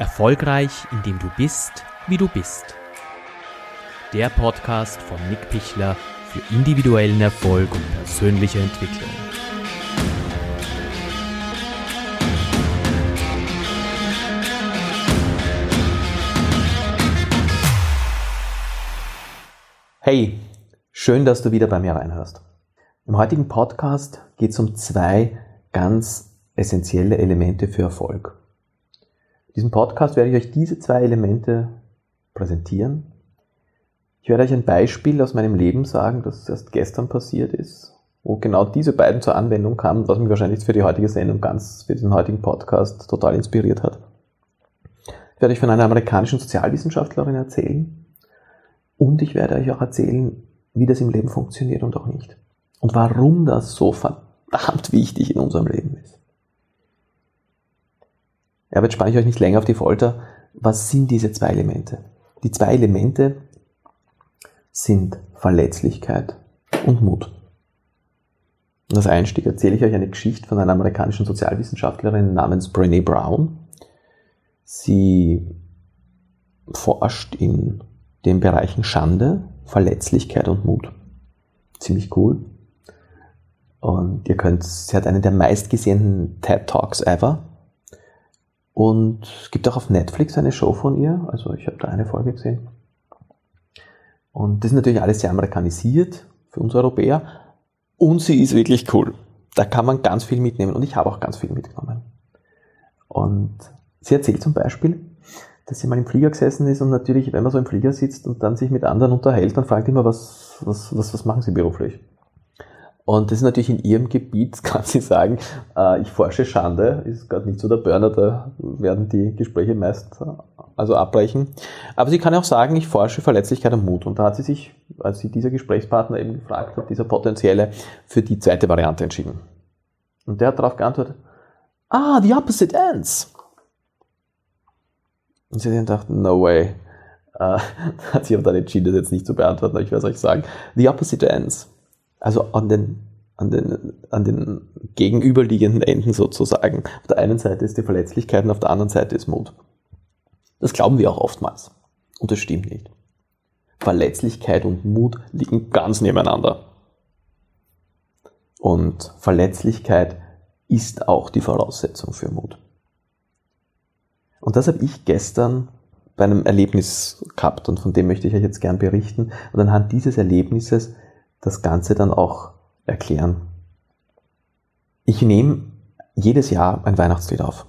Erfolgreich, indem du bist, wie du bist. Der Podcast von Nick Pichler für individuellen Erfolg und persönliche Entwicklung. Hey, schön, dass du wieder bei mir reinhörst. Im heutigen Podcast geht es um zwei ganz essentielle Elemente für Erfolg. In diesem Podcast werde ich euch diese zwei Elemente präsentieren. Ich werde euch ein Beispiel aus meinem Leben sagen, das erst gestern passiert ist, wo genau diese beiden zur Anwendung kamen, was mich wahrscheinlich für die heutige Sendung ganz, für diesen heutigen Podcast total inspiriert hat. Ich werde euch von einer amerikanischen Sozialwissenschaftlerin erzählen und ich werde euch auch erzählen, wie das im Leben funktioniert und auch nicht. Und warum das so verdammt wichtig in unserem Leben ist. Aber jetzt spanne ich euch nicht länger auf die Folter. Was sind diese zwei Elemente? Die zwei Elemente sind Verletzlichkeit und Mut. Und als Einstieg erzähle ich euch eine Geschichte von einer amerikanischen Sozialwissenschaftlerin namens Brené Brown. Sie forscht in den Bereichen Schande, Verletzlichkeit und Mut. Ziemlich cool. Und ihr könnt, sie hat einen der meistgesehenen TED Talks ever. Und es gibt auch auf Netflix eine Show von ihr. Also ich habe da eine Folge gesehen. Und das ist natürlich alles sehr amerikanisiert für uns Europäer. Und sie ist wirklich cool. Da kann man ganz viel mitnehmen. Und ich habe auch ganz viel mitgenommen. Und sie erzählt zum Beispiel, dass sie mal im Flieger gesessen ist und natürlich, wenn man so im Flieger sitzt und dann sich mit anderen unterhält, dann fragt immer, was, was, was, was machen sie beruflich? Und das ist natürlich in ihrem Gebiet, kann sie sagen, äh, ich forsche Schande, ist gerade nicht so der Burner, da werden die Gespräche meist äh, also abbrechen. Aber sie kann auch sagen, ich forsche Verletzlichkeit und Mut. Und da hat sie sich, als sie dieser Gesprächspartner eben gefragt hat, dieser potenzielle, für die zweite Variante entschieden. Und der hat darauf geantwortet, ah, the opposite ends. Und sie hat gedacht, no way. Äh, hat sich aber dann entschieden, das jetzt nicht zu beantworten, aber ich werde es euch sagen. The opposite ends. Also an den, an den, an den gegenüberliegenden Enden sozusagen. Auf der einen Seite ist die Verletzlichkeit und auf der anderen Seite ist Mut. Das glauben wir auch oftmals. Und das stimmt nicht. Verletzlichkeit und Mut liegen ganz nebeneinander. Und Verletzlichkeit ist auch die Voraussetzung für Mut. Und das habe ich gestern bei einem Erlebnis gehabt und von dem möchte ich euch jetzt gern berichten. Und anhand dieses Erlebnisses das Ganze dann auch erklären. Ich nehme jedes Jahr ein Weihnachtslied auf.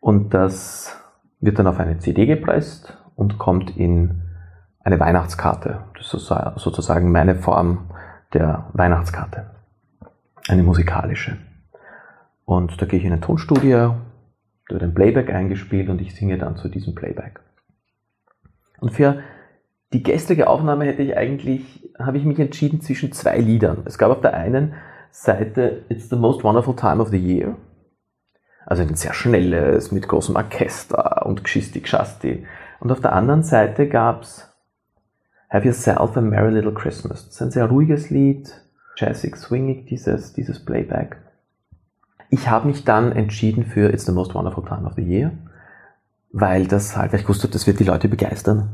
Und das wird dann auf eine CD gepresst und kommt in eine Weihnachtskarte. Das ist sozusagen meine Form der Weihnachtskarte. Eine musikalische. Und da gehe ich in eine Tonstudio, da wird ein Playback eingespielt und ich singe dann zu diesem Playback. Und für die gestrige Aufnahme hätte ich eigentlich, habe ich mich entschieden zwischen zwei Liedern. Es gab auf der einen Seite It's the most wonderful time of the year. Also ein sehr schnelles, mit großem Orchester und Geschisti Gschasti. Und auf der anderen Seite gab's Have Yourself a Merry Little Christmas. Das ist ein sehr ruhiges Lied, jazzig, swingig, dieses, dieses Playback. Ich habe mich dann entschieden für It's the most wonderful time of the year, weil das halt, weil ich wusste, das wird die Leute begeistern.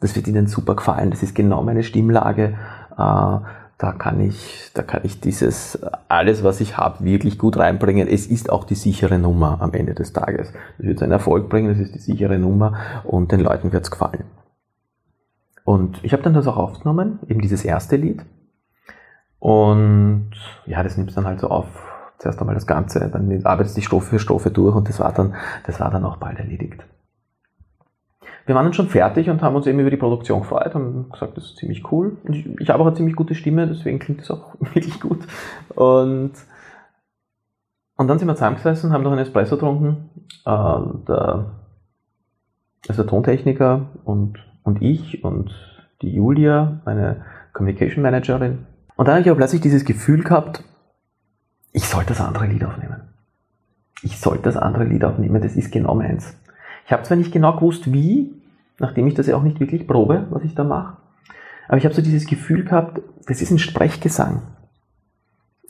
Das wird ihnen super gefallen. Das ist genau meine Stimmlage. Äh, da kann ich, da kann ich dieses, alles was ich habe, wirklich gut reinbringen. Es ist auch die sichere Nummer am Ende des Tages. Das wird einen Erfolg bringen, das ist die sichere Nummer und den Leuten wird es gefallen. Und ich habe dann das auch aufgenommen, eben dieses erste Lied. Und ja, das nimmst dann halt so auf, zuerst einmal das Ganze, dann arbeitest du Strophe für Strophe durch und das war dann, das war dann auch bald erledigt wir waren dann schon fertig und haben uns eben über die Produktion gefreut und gesagt, das ist ziemlich cool. Und ich, ich habe auch eine ziemlich gute Stimme, deswegen klingt es auch wirklich gut. Und, und dann sind wir zusammengesessen, haben noch einen Espresso getrunken. Äh, also der Tontechniker und, und ich und die Julia, eine Communication Managerin. Und dann habe ich aber plötzlich dieses Gefühl gehabt, ich sollte das andere Lied aufnehmen. Ich sollte das andere Lied aufnehmen, das ist genau meins. Ich habe zwar nicht genau gewusst, wie, nachdem ich das ja auch nicht wirklich probe, was ich da mache. Aber ich habe so dieses Gefühl gehabt, das ist ein Sprechgesang.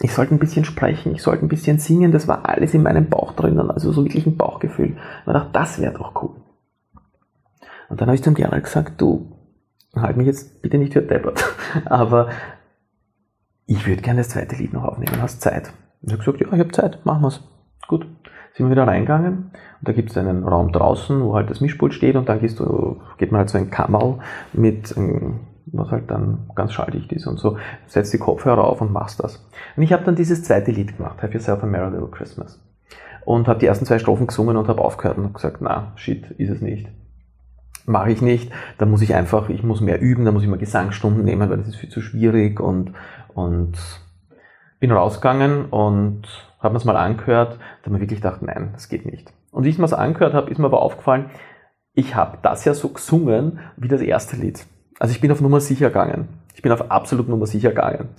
ich sollte ein bisschen sprechen, ich sollte ein bisschen singen, das war alles in meinem Bauch drinnen, also so wirklich ein Bauchgefühl. Und dachte, das wäre doch cool. Und dann habe ich zum Gerald gesagt, du, halt mich jetzt bitte nicht für deppert, aber ich würde gerne das zweite Lied noch aufnehmen, hast Zeit? Und ich habe gesagt, ja, ich habe Zeit, machen wir's. Gut. Sind wir wieder reingegangen und da gibt es einen Raum draußen, wo halt das Mischpult steht und dann gehst du, geht man halt so ein Kammerl mit, ähm, was halt dann ganz schalldicht ist und so, setzt die Kopfhörer auf und machst das. Und ich habe dann dieses zweite Lied gemacht, Have Yourself a Merry Little Christmas. Und habe die ersten zwei Strophen gesungen und habe aufgehört und gesagt, na, shit, ist es nicht mache ich nicht. Da muss ich einfach, ich muss mehr üben, da muss ich mal Gesangsstunden nehmen, weil das ist viel zu schwierig und, und bin rausgegangen und habe mir es mal angehört, da habe mir wirklich gedacht, nein, das geht nicht. Und wie ich mir es angehört habe, ist mir aber aufgefallen, ich habe das ja so gesungen wie das erste Lied. Also ich bin auf Nummer sicher gegangen. Ich bin auf absolut Nummer sicher gegangen.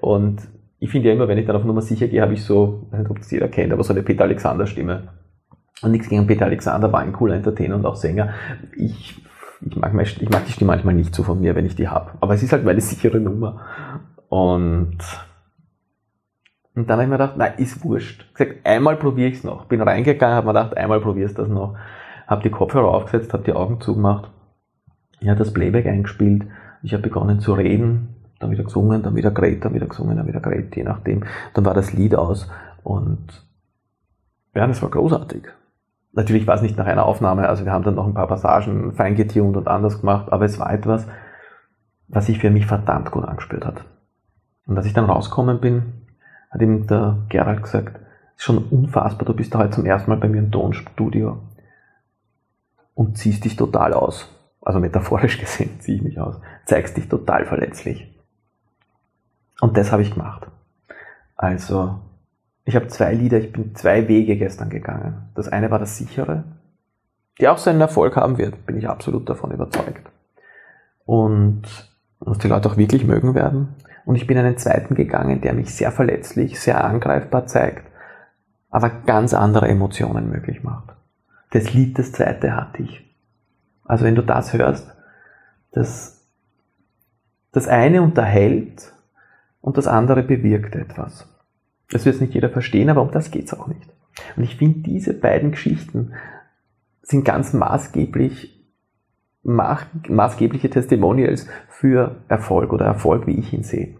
Und ich finde ja immer, wenn ich dann auf Nummer sicher gehe, habe ich so, ich weiß nicht, ob das jeder kennt, aber so eine Peter Alexander Stimme. Und nichts gegen Peter Alexander, war ein cooler Entertainer und auch Sänger. Ich, ich, mag, ich mag die Stimme manchmal nicht so von mir, wenn ich die habe. Aber es ist halt meine sichere Nummer. Und, und dann habe ich mir gedacht, nein, ist wurscht. Ich gesagt, einmal probiere ich es noch. Bin reingegangen, habe mir gedacht, einmal probierst das noch. Habe die Kopfhörer aufgesetzt, habe die Augen zugemacht. Ich habe das Playback eingespielt. Ich habe begonnen zu reden, dann wieder gesungen, dann wieder geredet, dann wieder gesungen, dann wieder geredet, je nachdem. Dann war das Lied aus und ja, das war großartig. Natürlich war es nicht nach einer Aufnahme, also wir haben dann noch ein paar Passagen feingetuned und anders gemacht, aber es war etwas, was sich für mich verdammt gut angespürt hat. Und als ich dann rausgekommen bin, hat ihm der Gerald gesagt, ist schon unfassbar, du bist da heute zum ersten Mal bei mir im Tonstudio und ziehst dich total aus. Also metaphorisch gesehen ziehe ich mich aus. Zeigst dich total verletzlich. Und das habe ich gemacht. Also ich habe zwei Lieder, ich bin zwei Wege gestern gegangen. Das eine war das sichere, die auch seinen Erfolg haben wird, bin ich absolut davon überzeugt. Und was die Leute auch wirklich mögen werden. Und ich bin einen zweiten gegangen, der mich sehr verletzlich, sehr angreifbar zeigt, aber ganz andere Emotionen möglich macht. Das Lied, das zweite hatte ich. Also wenn du das hörst, das, das eine unterhält und das andere bewirkt etwas. Das wird nicht jeder verstehen, aber um das geht's auch nicht. Und ich finde, diese beiden Geschichten sind ganz maßgeblich, maßgebliche Testimonials für Erfolg oder Erfolg, wie ich ihn sehe.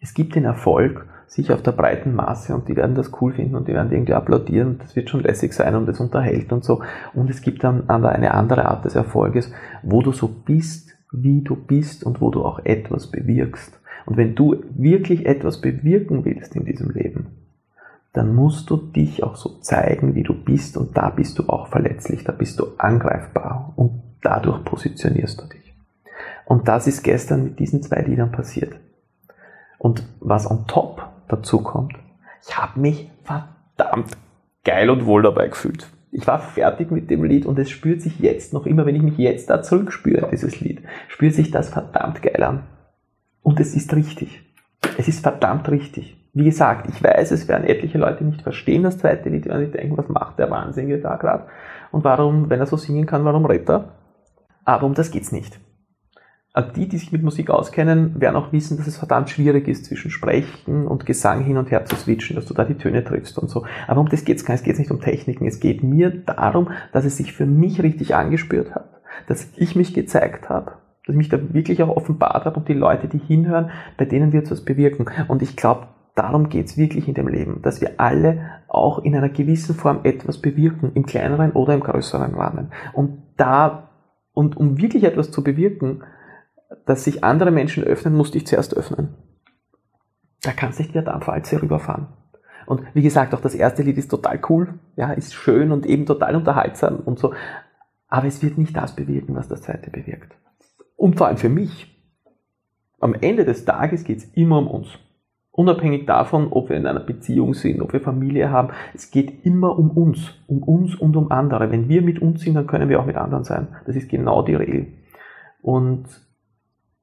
Es gibt den Erfolg sich auf der breiten Masse und die werden das cool finden und die werden irgendwie applaudieren und das wird schon lässig sein und es unterhält und so. Und es gibt dann eine andere Art des Erfolges, wo du so bist, wie du bist und wo du auch etwas bewirkst. Und wenn du wirklich etwas bewirken willst in diesem Leben, dann musst du dich auch so zeigen, wie du bist und da bist du auch verletzlich, da bist du angreifbar und dadurch positionierst du dich. Und das ist gestern mit diesen zwei Liedern passiert. Und was on top dazu kommt, ich habe mich verdammt geil und wohl dabei gefühlt. Ich war fertig mit dem Lied und es spürt sich jetzt noch immer, wenn ich mich jetzt da zurückspüre, dieses Lied, spürt sich das verdammt geil an. Und es ist richtig. Es ist verdammt richtig. Wie gesagt, ich weiß, es werden etliche Leute nicht verstehen, das zweite Lied, werden nicht denken, was macht der Wahnsinnige da gerade? Und warum, wenn er so singen kann, warum redet er? Aber um das geht's nicht. Die, die sich mit Musik auskennen, werden auch wissen, dass es verdammt schwierig ist, zwischen Sprechen und Gesang hin und her zu switchen, dass du da die Töne triffst und so. Aber um das geht's gar nicht. Es geht nicht um Techniken. Es geht mir darum, dass es sich für mich richtig angespürt hat, dass ich mich gezeigt habe dass ich mich da wirklich auch offenbart habe und die Leute, die hinhören, bei denen wird es was bewirken. Und ich glaube, darum geht's wirklich in dem Leben, dass wir alle auch in einer gewissen Form etwas bewirken, im kleineren oder im größeren Rahmen. Und da, und um wirklich etwas zu bewirken, dass sich andere Menschen öffnen, musste ich zuerst öffnen. Da kannst du nicht wie ein Dampfwalze rüberfahren. Und wie gesagt, auch das erste Lied ist total cool, ja, ist schön und eben total unterhaltsam und so. Aber es wird nicht das bewirken, was das zweite bewirkt. Und vor allem für mich. Am Ende des Tages geht es immer um uns. Unabhängig davon, ob wir in einer Beziehung sind, ob wir Familie haben, es geht immer um uns, um uns und um andere. Wenn wir mit uns sind, dann können wir auch mit anderen sein. Das ist genau die Regel. Und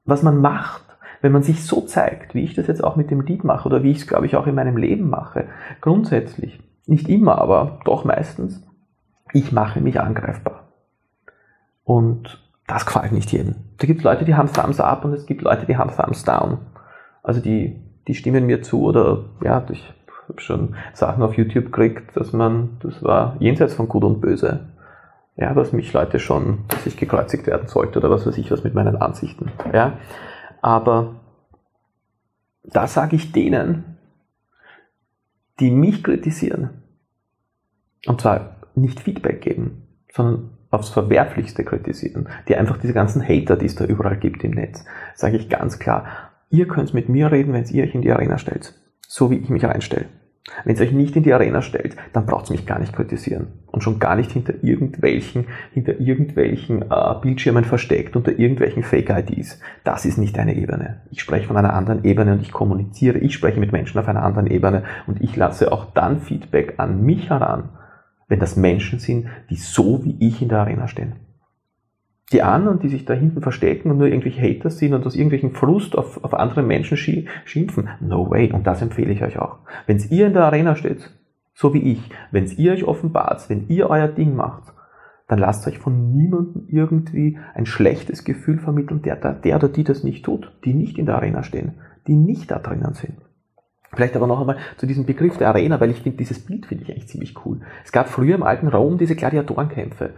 was man macht, wenn man sich so zeigt, wie ich das jetzt auch mit dem Lied mache oder wie ich es, glaube ich, auch in meinem Leben mache, grundsätzlich, nicht immer, aber doch meistens, ich mache mich angreifbar. Und das gefällt nicht jedem. Da gibt es Leute, die haben Thumbs up und es gibt Leute, die haben Thumbs down. Also die die stimmen mir zu oder ja, ich habe schon Sachen auf YouTube gekriegt, dass man, das war jenseits von Gut und Böse. Ja, dass mich Leute schon, dass ich gekreuzigt werden sollte oder was weiß ich was mit meinen Ansichten. Ja, aber da sage ich denen, die mich kritisieren, und zwar nicht Feedback geben, sondern aufs Verwerflichste kritisieren, die einfach diese ganzen Hater, die es da überall gibt im Netz, sage ich ganz klar, ihr könnt mit mir reden, wenn ihr euch in die Arena stellt, so wie ich mich reinstelle. Wenn es euch nicht in die Arena stellt, dann braucht es mich gar nicht kritisieren. Und schon gar nicht hinter irgendwelchen, hinter irgendwelchen äh, Bildschirmen versteckt, unter irgendwelchen Fake-IDs. Das ist nicht eine Ebene. Ich spreche von einer anderen Ebene und ich kommuniziere, ich spreche mit Menschen auf einer anderen Ebene und ich lasse auch dann Feedback an mich heran, wenn das Menschen sind, die so wie ich in der Arena stehen. Die anderen, die sich da hinten verstecken und nur irgendwelche Haters sind und aus irgendwelchen Frust auf, auf andere Menschen schimpfen, no way. Und das empfehle ich euch auch. Wenn ihr in der Arena steht, so wie ich, wenn ihr euch offenbart, wenn ihr euer Ding macht, dann lasst euch von niemandem irgendwie ein schlechtes Gefühl vermitteln, der, der oder die das nicht tut, die nicht in der Arena stehen, die nicht da drinnen sind. Vielleicht aber noch einmal zu diesem Begriff der Arena, weil ich finde, dieses Bild finde ich eigentlich ziemlich cool. Es gab früher im alten Rom diese Gladiatorenkämpfe.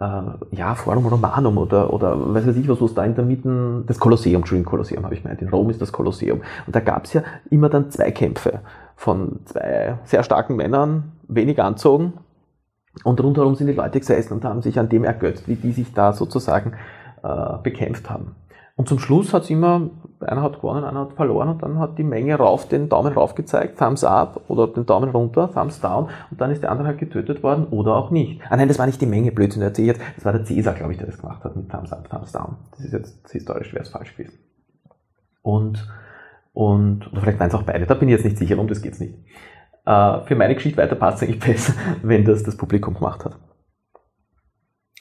Äh, ja, Forum Romanum oder, oder weiß ich was, was da in der Mitte, das Kolosseum, Entschuldigung, Kolosseum habe ich gemeint, in Rom ist das Kolosseum. Und da gab es ja immer dann zwei Kämpfe von zwei sehr starken Männern, wenig anzogen. Und rundherum sind die Leute gesessen und haben sich an dem ergötzt, wie die sich da sozusagen äh, bekämpft haben. Und zum Schluss hat es immer, einer hat gewonnen, einer hat verloren und dann hat die Menge rauf den Daumen rauf gezeigt, Thumbs up oder den Daumen runter, Thumbs down und dann ist der andere halt getötet worden oder auch nicht. Ah nein, das war nicht die Menge, Blödsinn, jetzt, das war der Cäsar, glaube ich, der das gemacht hat mit Thumbs up, Thumbs down. Das ist jetzt historisch, wäre es falsch gewesen. Und, und, oder vielleicht waren es auch beide, da bin ich jetzt nicht sicher, um das geht es nicht. Äh, für meine Geschichte weiter passt es eigentlich besser, wenn das das Publikum gemacht hat.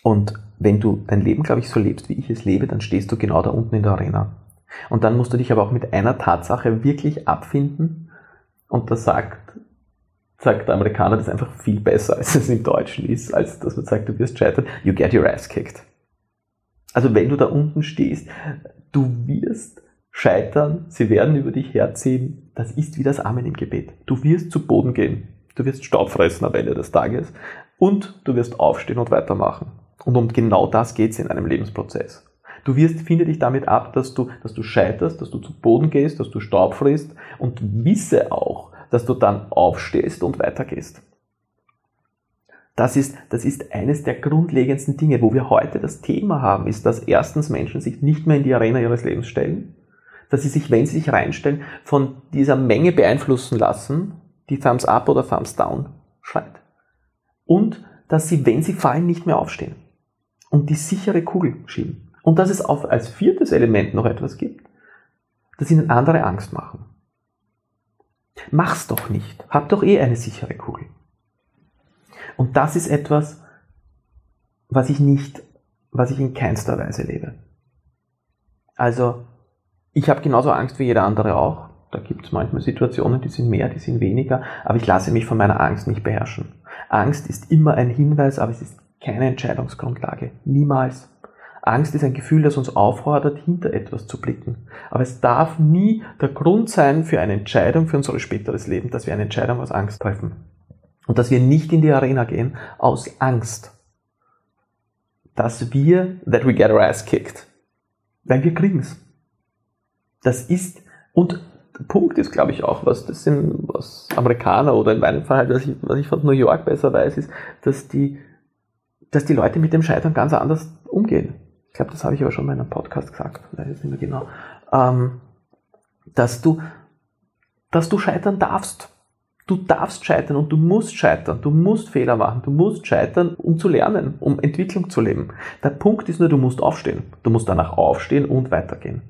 Und wenn du dein Leben, glaube ich, so lebst, wie ich es lebe, dann stehst du genau da unten in der Arena. Und dann musst du dich aber auch mit einer Tatsache wirklich abfinden. Und das sagt, sagt der Amerikaner das einfach viel besser, als es im Deutschen ist, als dass man sagt, du wirst scheitern. You get your ass kicked. Also wenn du da unten stehst, du wirst scheitern, sie werden über dich herziehen. Das ist wie das Amen im Gebet. Du wirst zu Boden gehen. Du wirst Staub fressen am Ende des Tages. Und du wirst aufstehen und weitermachen. Und um genau das geht es in einem Lebensprozess. Du wirst, finde dich damit ab, dass du, dass du scheiterst, dass du zu Boden gehst, dass du Staub frisst und wisse auch, dass du dann aufstehst und weitergehst. Das ist, das ist eines der grundlegendsten Dinge, wo wir heute das Thema haben, ist, dass erstens Menschen sich nicht mehr in die Arena ihres Lebens stellen, dass sie sich, wenn sie sich reinstellen, von dieser Menge beeinflussen lassen, die Thumbs up oder Thumbs down schreit. Und dass sie, wenn sie fallen, nicht mehr aufstehen und die sichere Kugel schieben. Und dass es auch als viertes Element noch etwas gibt, das ihnen andere Angst machen. Mach's doch nicht. Hab doch eh eine sichere Kugel. Und das ist etwas, was ich nicht, was ich in keinster Weise lebe. Also, ich habe genauso Angst wie jeder andere auch. Da gibt es manchmal Situationen, die sind mehr, die sind weniger, aber ich lasse mich von meiner Angst nicht beherrschen. Angst ist immer ein Hinweis, aber es ist keine Entscheidungsgrundlage. Niemals. Angst ist ein Gefühl, das uns auffordert, hinter etwas zu blicken. Aber es darf nie der Grund sein für eine Entscheidung für unser späteres Leben, dass wir eine Entscheidung aus Angst treffen. Und dass wir nicht in die Arena gehen aus Angst. Dass wir, that we get our ass kicked. Weil wir kriegen's. Das ist, und der Punkt ist, glaube ich, auch, was das sind, was Amerikaner oder in meinem Fall was ich, was ich von New York besser weiß, ist, dass die dass die Leute mit dem Scheitern ganz anders umgehen. Ich glaube, das habe ich aber schon in einem Podcast gesagt, weiß jetzt nicht mehr genau. Ähm, dass du, dass du scheitern darfst. Du darfst scheitern und du musst scheitern. Du musst Fehler machen. Du musst scheitern, um zu lernen, um Entwicklung zu leben. Der Punkt ist nur, du musst aufstehen. Du musst danach aufstehen und weitergehen.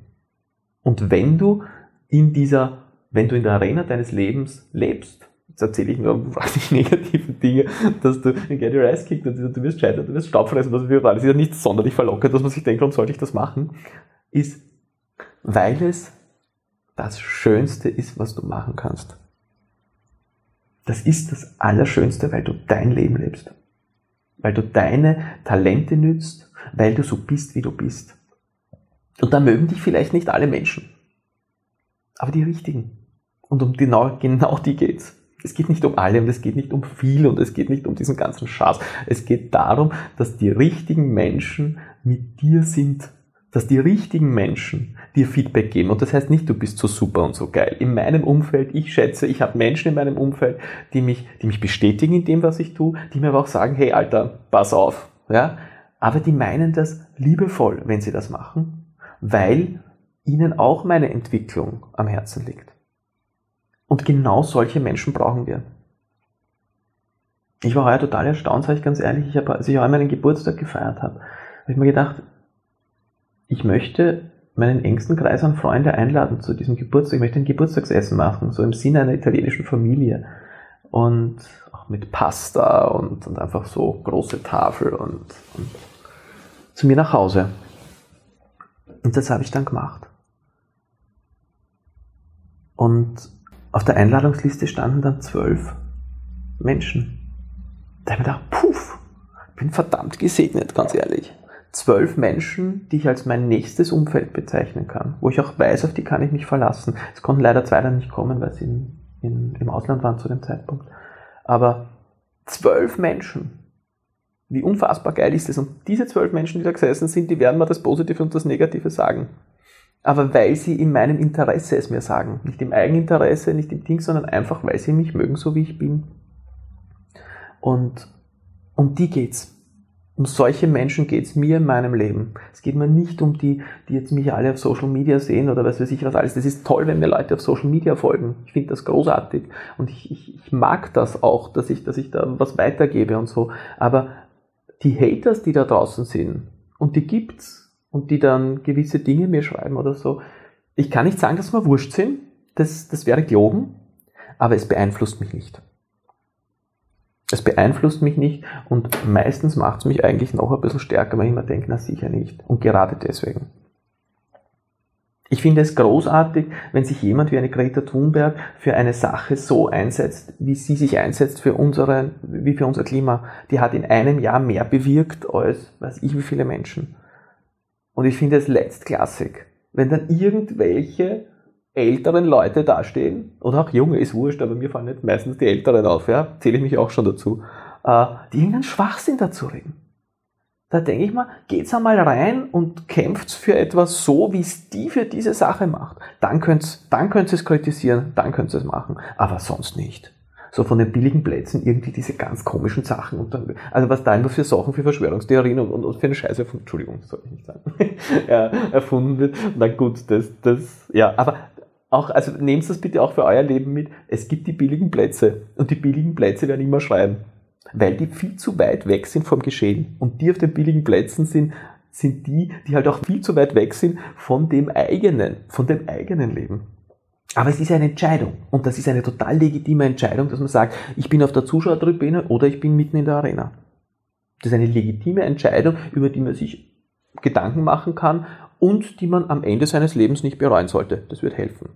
Und wenn du in dieser, wenn du in der Arena deines Lebens lebst, erzähle ich nur wahnsinnig negativen Dinge, dass du Get Your Ass kickst, du wirst scheitern, du wirst Staub fressen, das ist ja nicht sonderlich verlockend, dass man sich denkt, warum sollte ich das machen? Ist, weil es das Schönste ist, was du machen kannst. Das ist das Allerschönste, weil du dein Leben lebst. Weil du deine Talente nützt, weil du so bist, wie du bist. Und da mögen dich vielleicht nicht alle Menschen. Aber die richtigen. Und um genau, genau die geht's. Es geht nicht um alle und es geht nicht um viel und es geht nicht um diesen ganzen Schatz. Es geht darum, dass die richtigen Menschen mit dir sind. Dass die richtigen Menschen dir Feedback geben. Und das heißt nicht, du bist so super und so geil. In meinem Umfeld, ich schätze, ich habe Menschen in meinem Umfeld, die mich, die mich bestätigen in dem, was ich tue, die mir aber auch sagen, hey Alter, pass auf. Ja? Aber die meinen das liebevoll, wenn sie das machen, weil ihnen auch meine Entwicklung am Herzen liegt. Und genau solche Menschen brauchen wir. Ich war heuer total erstaunt, sage ich ganz ehrlich, ich habe, als ich heuer meinen Geburtstag gefeiert habe, habe ich mir gedacht, ich möchte meinen engsten Kreis an Freunde einladen zu diesem Geburtstag. Ich möchte ein Geburtstagsessen machen, so im Sinne einer italienischen Familie. Und auch mit Pasta und, und einfach so große Tafel und, und zu mir nach Hause. Und das habe ich dann gemacht. Und auf der Einladungsliste standen dann zwölf Menschen. Da habe ich gedacht, puff, bin verdammt gesegnet, ganz ehrlich. Zwölf Menschen, die ich als mein nächstes Umfeld bezeichnen kann, wo ich auch weiß, auf die kann ich mich verlassen. Es konnten leider zwei dann nicht kommen, weil sie in, in, im Ausland waren zu dem Zeitpunkt. Aber zwölf Menschen, wie unfassbar geil ist es? Und diese zwölf Menschen, die da gesessen sind, die werden mir das Positive und das Negative sagen aber weil sie in meinem Interesse es mir sagen. Nicht im Eigeninteresse, nicht im Ding, sondern einfach, weil sie mich mögen, so wie ich bin. Und um die geht's. Um solche Menschen geht's mir in meinem Leben. Es geht mir nicht um die, die jetzt mich alle auf Social Media sehen oder was weiß ich was alles. Das ist toll, wenn mir Leute auf Social Media folgen. Ich finde das großartig. Und ich, ich, ich mag das auch, dass ich, dass ich da was weitergebe und so. Aber die Haters, die da draußen sind, und die gibt's, und die dann gewisse Dinge mir schreiben oder so. Ich kann nicht sagen, dass wir wurscht sind, das, das wäre gelogen, aber es beeinflusst mich nicht. Es beeinflusst mich nicht und meistens macht es mich eigentlich noch ein bisschen stärker, weil ich mir denke, na sicher nicht. Und gerade deswegen. Ich finde es großartig, wenn sich jemand wie eine Greta Thunberg für eine Sache so einsetzt, wie sie sich einsetzt für unsere, wie für unser Klima. Die hat in einem Jahr mehr bewirkt als, weiß ich, wie viele Menschen. Und ich finde es letztklassig, wenn dann irgendwelche älteren Leute dastehen, oder auch junge, ist wurscht, aber mir fallen jetzt meistens die Älteren auf, ja, zähle ich mich auch schon dazu, äh, die irgendeinen Schwachsinn dazu reden. Da denke ich mal, geht's einmal rein und kämpft für etwas so, wie es die für diese Sache macht. Dann könnt dann könnt ihr es kritisieren, dann könnt ihr es machen, aber sonst nicht so von den billigen Plätzen irgendwie diese ganz komischen Sachen und dann, also was da immer für Sachen für Verschwörungstheorien und, und, und für eine Scheiße erfunden, Entschuldigung, soll ich nicht sagen, ja, erfunden wird. Na gut, das, das, ja, aber auch, also nehmt das bitte auch für euer Leben mit. Es gibt die billigen Plätze und die billigen Plätze werden immer schreiben, weil die viel zu weit weg sind vom Geschehen. Und die auf den billigen Plätzen sind, sind die, die halt auch viel zu weit weg sind von dem eigenen, von dem eigenen Leben. Aber es ist eine Entscheidung. Und das ist eine total legitime Entscheidung, dass man sagt, ich bin auf der Zuschauertribüne oder ich bin mitten in der Arena. Das ist eine legitime Entscheidung, über die man sich Gedanken machen kann und die man am Ende seines Lebens nicht bereuen sollte. Das wird helfen.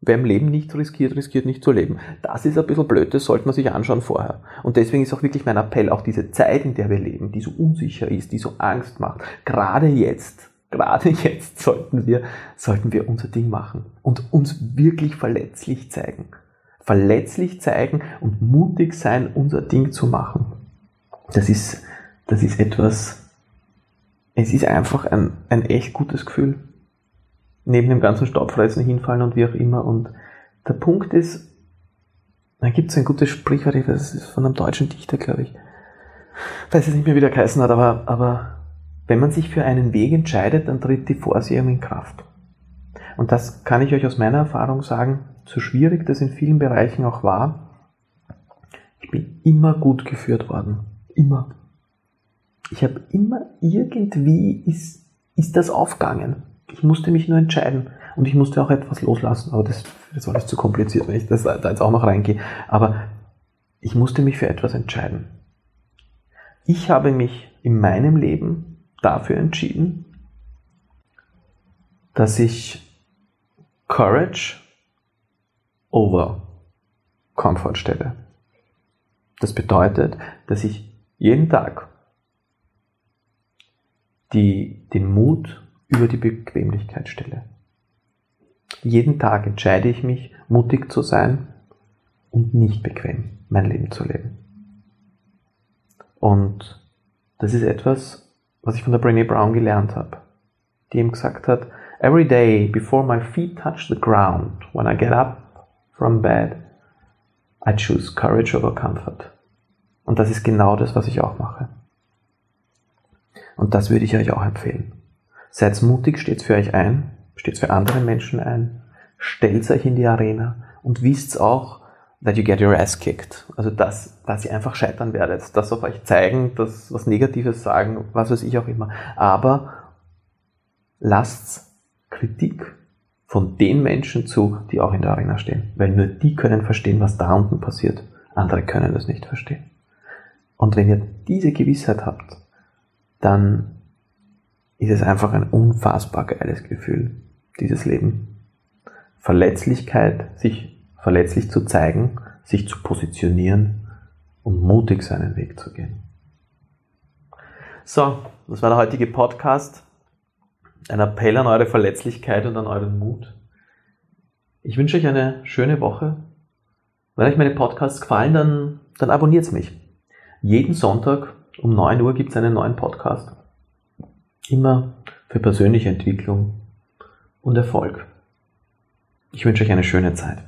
Wer im Leben nicht riskiert, riskiert nicht zu leben. Das ist ein bisschen blöd, das sollte man sich anschauen vorher. Und deswegen ist auch wirklich mein Appell, auch diese Zeit, in der wir leben, die so unsicher ist, die so Angst macht, gerade jetzt, gerade jetzt sollten wir, sollten wir unser Ding machen und uns wirklich verletzlich zeigen. Verletzlich zeigen und mutig sein, unser Ding zu machen. Das ist, das ist etwas, es ist einfach ein, ein echt gutes Gefühl. Neben dem ganzen Staubfressen hinfallen und wie auch immer. Und der Punkt ist, da gibt es ein gutes Sprichwort, das ist von einem deutschen Dichter, glaube ich. Weiß jetzt nicht mehr, wie der geheißen hat, aber, aber wenn man sich für einen Weg entscheidet, dann tritt die Vorsehung in Kraft. Und das kann ich euch aus meiner Erfahrung sagen, so schwierig das in vielen Bereichen auch war, ich bin immer gut geführt worden. Immer. Ich habe immer irgendwie ist, ist das aufgegangen. Ich musste mich nur entscheiden und ich musste auch etwas loslassen, aber das, das ist alles zu kompliziert, wenn ich das da jetzt auch noch reingehe. Aber ich musste mich für etwas entscheiden. Ich habe mich in meinem Leben dafür entschieden, dass ich Courage over Comfort stelle. Das bedeutet, dass ich jeden Tag die, den Mut über die Bequemlichkeit stelle. Jeden Tag entscheide ich mich, mutig zu sein und nicht bequem mein Leben zu leben. Und das ist etwas, was ich von der Brené Brown gelernt habe, die ihm gesagt hat, Every day before my feet touch the ground, when I get up from bed, I choose courage over comfort. Und das ist genau das, was ich auch mache. Und das würde ich euch auch empfehlen. Seid mutig, steht für euch ein, steht für andere Menschen ein, stellt euch in die Arena und wisst auch, that you get your ass kicked. Also dass, dass ihr einfach scheitern werdet, das auf euch zeigen, das was Negatives sagen, was weiß ich auch immer. Aber lasst Kritik von den Menschen zu, die auch in der Arena stehen. Weil nur die können verstehen, was da unten passiert. Andere können das nicht verstehen. Und wenn ihr diese Gewissheit habt, dann ist es einfach ein unfassbar geiles Gefühl, dieses Leben. Verletzlichkeit, sich verletzlich zu zeigen, sich zu positionieren und mutig seinen Weg zu gehen. So, das war der heutige Podcast. Ein Appell an eure Verletzlichkeit und an euren Mut. Ich wünsche euch eine schöne Woche. Wenn euch meine Podcasts gefallen, dann, dann abonniert mich. Jeden Sonntag um 9 Uhr gibt es einen neuen Podcast. Immer für persönliche Entwicklung und Erfolg. Ich wünsche euch eine schöne Zeit.